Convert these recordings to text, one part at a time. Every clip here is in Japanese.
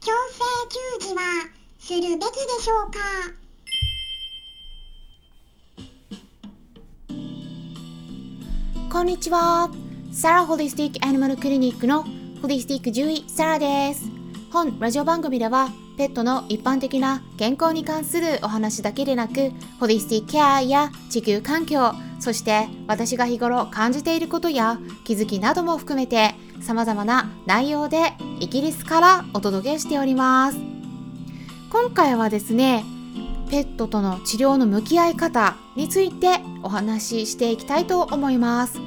強制給仕はするべきでしょうか？こんにちは。サラホリスティックアニマルクリニックのホリスティック獣医サラです。本ラジオ番組ではペットの一般的な健康に関するお話だけでなくホリスティックケアや地球環境そして私が日頃感じていることや気づきなども含めて様々な内容でイギリスからお届けしております。今回はですねペットとの治療の向き合い方についてお話ししていきたいと思います、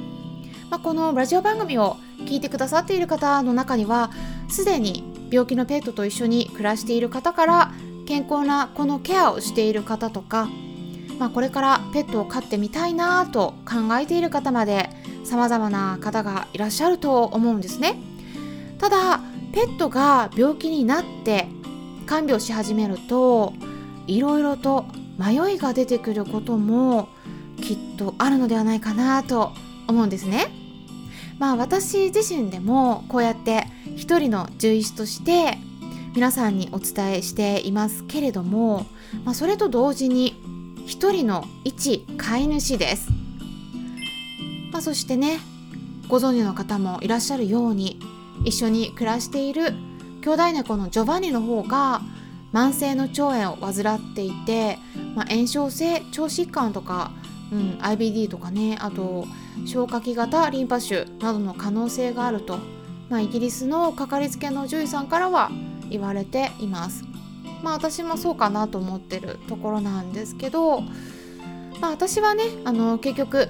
まあ、このラジオ番組を聞いてくださっている方の中にはすでに病気のペットと一緒に暮らしている方から健康なこのケアをしている方とかまあ、これからペットを飼ってみたいなと考えている方まで様々な方がいらっしゃると思うんですね。ただペットが病気になって看病し始めるといろいろと迷いが出てくることもきっとあるのではないかなと思うんですね。まあ私自身でもこうやって一人の獣医師として皆さんにお伝えしていますけれども、まあ、それと同時に一人の一飼い主です、そしてねご存知の方もいらっしゃるように一緒に暮らしている兄弟猫のジョバンニの方が慢性の腸炎を患っていて、まあ、炎症性腸疾患とか、うん、IBD とかねあと消化器型リンパ腫などの可能性があると、まあ、イギリスのかかりつけの獣医さんからは言われています。まあ私もそうかなと思ってるところなんですけど、まあ、私はねあの結局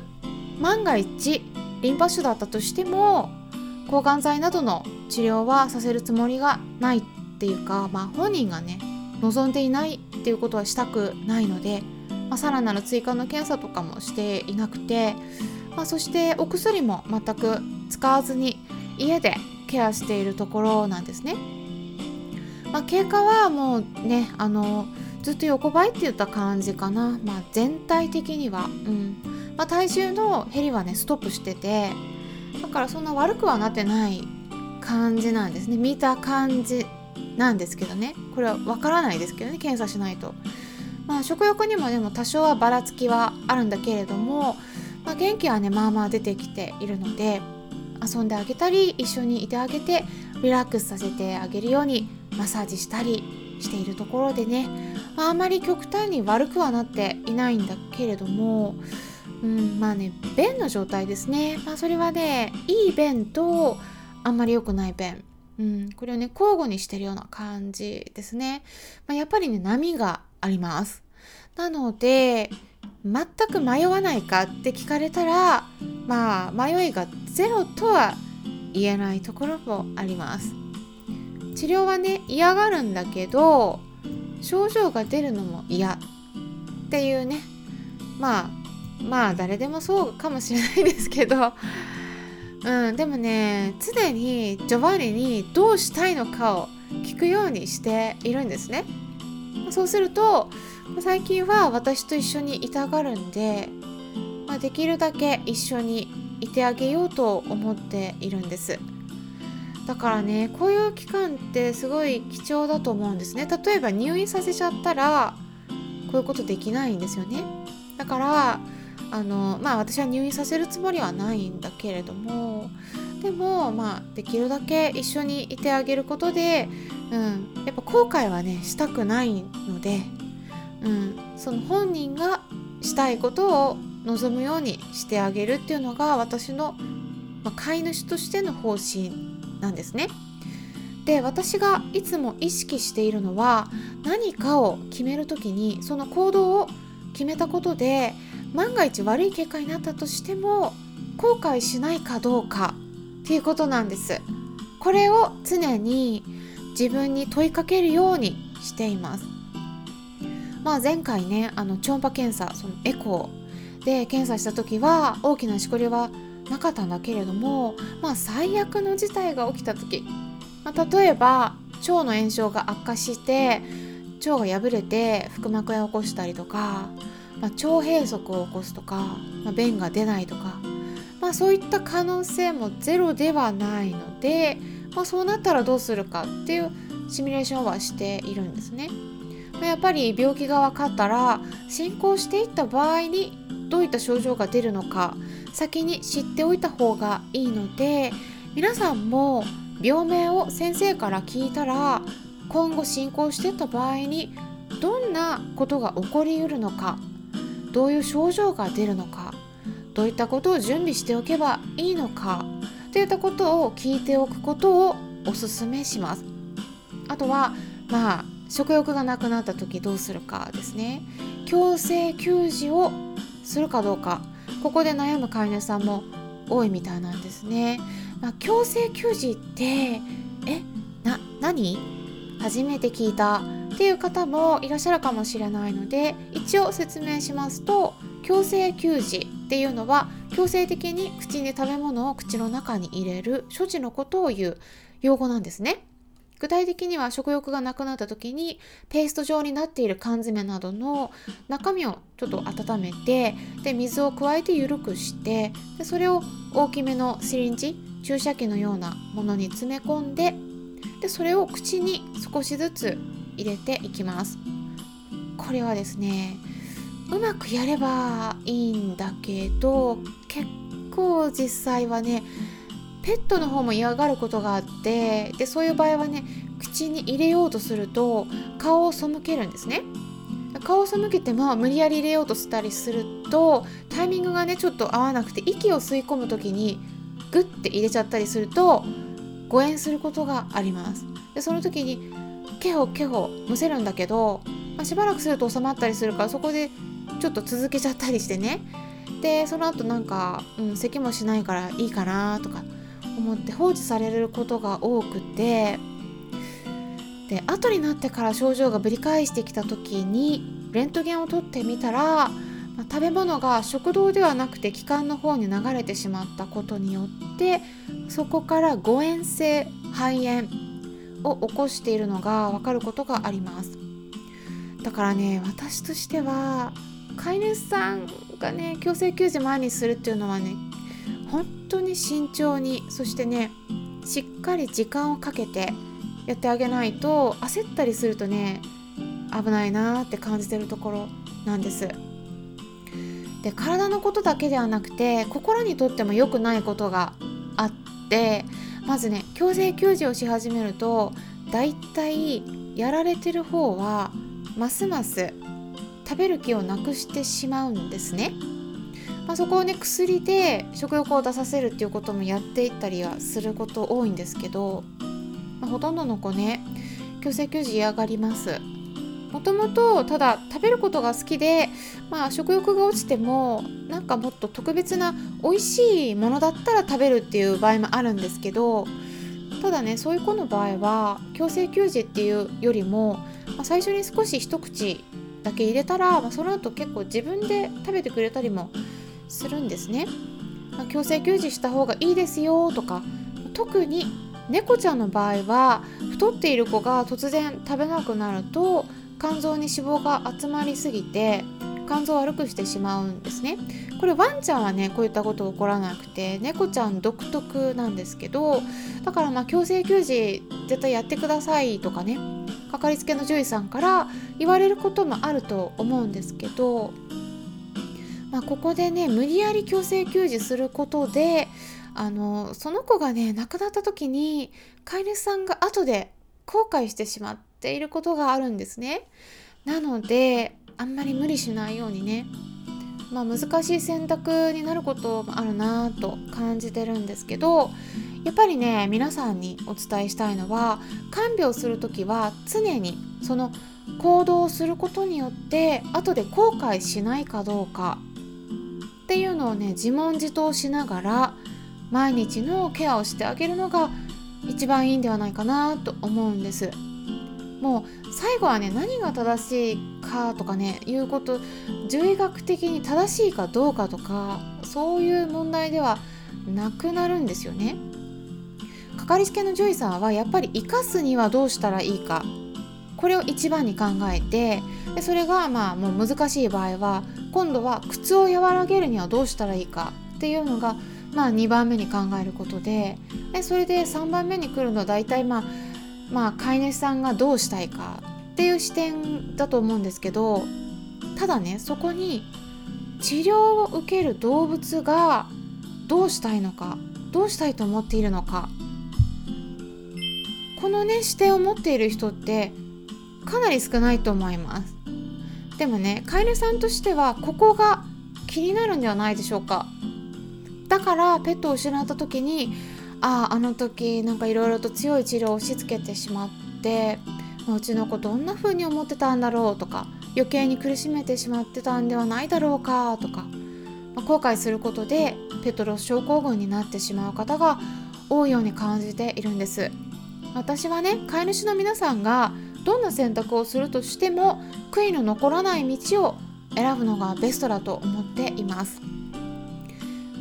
万が一リンパ腫だったとしても抗がん剤などの治療はさせるつもりがないっていうか、まあ、本人がね望んでいないっていうことはしたくないので、まあ、さらなる追加の検査とかもしていなくて、まあ、そしてお薬も全く使わずに家でケアしているところなんですね。まあ、経過はもうねあのずっと横ばいって言った感じかな、まあ、全体的には、うんまあ、体重の減りはねストップしててだからそんな悪くはなってない感じなんですね。見た感じなんですけどね。これはわからないですけどね検査しないと。まあ、食欲にもでも多少はばらつきはあるんだけれども、まあ、元気はねまあまあ出てきているので遊んであげたり一緒にいてあげてリラックスさせてあげるようにマッサージしたりしているところでね、まあ、あまり極端に悪くはなっていないんだけれども、うん、まあね便の状態ですね、まあ、それはねいい便とあんまり良くない便、うん、これをね交互にしてるような感じですね、まあ、やっぱりね波があります。なので全く迷わないかって聞かれたらまあ迷いがゼロとは言えないところもあります。治療はね嫌がるんだけど症状が出るのも嫌っていうね。まあまあ誰でもそうかもしれないですけど。うんでもね常にジョバンニにどうしたいのかを聞くようにしているんですね。そうすると最近は私と一緒にいたがるんで、まあ、できるだけ一緒にいてあげようと思っているんです。だからねこういう期間ってすごい貴重だと思うんですね。例えば入院させちゃったらこういうことできないんですよね。だからあのまあ私は入院させるつもりはないんだけれどもでもまあできるだけ一緒にいてあげることで、うん、やっぱ後悔はねしたくないので、うん、その本人がしたいことを望むようにしてあげるっていうのが私の、まあ、飼い主としての方針なんですね。で私がいつも意識しているのは何かを決める時にその行動を決めたことで万が一悪い結果になったとしても後悔しないかどうかっていうことなんです。これを常に自分に問いかけるようにしています。まあ、前回ねあの超音波検査そのエコーで検査した時は大きなしこりはなかったんだけれども、まあ、最悪の事態が起きた時、まあ、例えば腸の炎症が悪化して腸が破れて腹膜炎を起こしたりとか、まあ、腸閉塞を起こすとか、まあ、便が出ないとか、まあ、そういった可能性もゼロではないので、まあ、そうなったらどうするかっていうシミュレーションはしているんですね。まやっぱり病気が分かったら進行していった場合にどういった症状が出るのか先に知っておいた方がいいので皆さんも病名を先生から聞いたら今後進行していった場合にどんなことが起こりうるのかどういう症状が出るのかどういったことを準備しておけばいいのかといったことを聞いておくことをおすすめします。あとはまあ食欲がなくなった時どうするかですね。強制給仕をするかどうか。ここで悩む飼い主さんも多いみたいなんですね、まあ、強制給仕ってえな何？初めて聞いた。っていう方もいらっしゃるかもしれないので一応説明しますと強制給仕っていうのは強制的に口に食べ物を口の中に入れる処置のことを言う用語なんですね。具体的には食欲がなくなった時にペースト状になっている缶詰などの中身をちょっと温めてで水を加えて緩くしてでそれを大きめのシリンジ注射器のようなものに詰め込んででそれを口に少しずつ入れていきます。これはですねうまくやればいいんだけど結構実際はねペットの方も嫌がることがあってでそういう場合はね口に入れようとすると顔を背けるんですね。顔を背けても無理やり入れようとしたりするとタイミングがねちょっと合わなくて息を吸い込む時にグッて入れちゃったりすると誤嚥することがあります。でその時にケホケホむせるんだけど、まあ、しばらくすると収まったりするからそこでちょっと続けちゃったりしてね。でその後なんか、うん、咳もしないからいいかなとか思って放置されることが多くて。で後になってから症状がぶり返してきた時にレントゲンを取ってみたら、ま、食べ物が食道ではなくて気管の方に流れてしまったことによってそこから誤嚥性肺炎を起こしているのが分かることがあります。だからね私としては飼い主さんがね強制給仕前にするっていうのはね本当に慎重にそしてねしっかり時間をかけてやってあげないと焦ったりするとね危ないなって感じてるところなんです。で体のことだけではなくて心にとっても良くないことがあってまずね強制給仕をし始めるとだいたいやられてる方はますます食べる気をなくしてしまうんですね。まあ、そこをね薬で食欲を出させるっていうこともやっていったりはすること多いんですけど、まあ、ほとんどの子ね強制給仕嫌がりますもともとただ食べることが好きで、まあ、食欲が落ちてもなんかもっと特別な美味しいものだったら食べるっていう場合もあるんですけどただねそういう子の場合は強制給仕っていうよりも、まあ、最初に少し一口だけ入れたら、まあ、その後結構自分で食べてくれたりもするんですね。まあ、強制給仕した方がいいですよとか特に猫ちゃんの場合は太っている子が突然食べなくなると肝臓に脂肪が集まりすぎて肝臓を悪くしてしまうんですね。これワンちゃんはねこういったこと起こらなくて猫ちゃん独特なんですけどだからまあ強制給仕絶対やってくださいとかねかかりつけの獣医さんから言われることもあると思うんですけどまあ、ここでね無理やり強制給仕することであのその子がね亡くなった時に飼い主さんが後で後悔してしまってていることがあるんですね。なのであんまり無理しないようにねまあ、難しい選択になることもあるなと感じてるんですけどやっぱりね皆さんにお伝えしたいのは看病する時は常にその行動をすることによって後で後悔しないかどうかっていうのをね自問自答しながら毎日のケアをしてあげるのが一番いいんではないかなと思うんですもう最後はね何が正しいかとかねいうこと獣医学的に正しいかどうかとかそういう問題ではなくなるんですよね。かかりつけの獣医さんはやっぱり生かすにはどうしたらいいか。これを一番に考えてでそれがまあもう難しい場合は今度は靴を和らげるにはどうしたらいいか。っていうのが、まあ、2番目に考えることででそれで3番目に来るのは大体まあまあ飼い主さんがどうしたいかっていう視点だと思うんですけどただねそこに治療を受ける動物がどうしたいのかどうしたいと思っているのか。このね視点を持っている人ってかなり少ないと思います。でもね飼い主さんとしてはここが気になるんではないでしょうか。だからペットを失った時にあああの時なんかいろいろと強い治療を押し付けてしまってうちの子どんな風に思ってたんだろうとか余計に苦しめてしまってたんではないだろうかとか、まあ、後悔することでペトロス症候群になってしまう方が多いように感じているんです。私はね飼い主の皆さんがどんな選択をするとしても悔いの残らない道を選ぶのがベストだと思っています。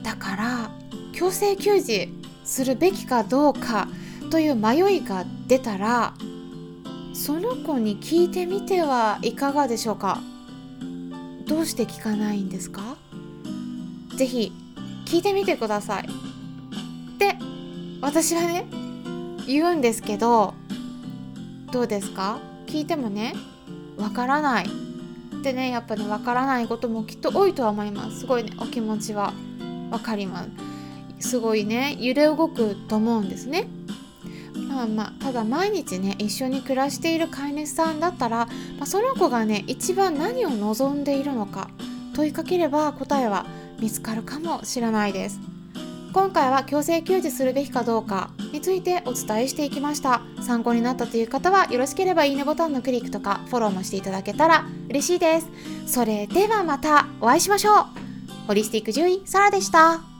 だから強制給仕するべきかどうかという迷いが出たらその子に聞いてみてはいかがでしょうか？どうして聞かないんですか？ぜひ聞いてみてください。って私はね言うんですけどどうですか？聞いてもねわからない。ってねやっぱねわからないこともきっと多いとは思います。すごいねお気持ちはわかります。すごいね揺れ動くと思うんですね。まあまあ、ただ毎日ね一緒に暮らしている飼い主さんだったら、まあ、その子がね一番何を望んでいるのか問いかければ答えは見つかるかもしれないです。今回は強制給仕するべきかどうかについてお伝えしていきました。参考になったという方はよろしければいいねボタンのクリックとかフォローもしていただけたら嬉しいです。それではまたお会いしましょう。ホリスティック獣医サラでした。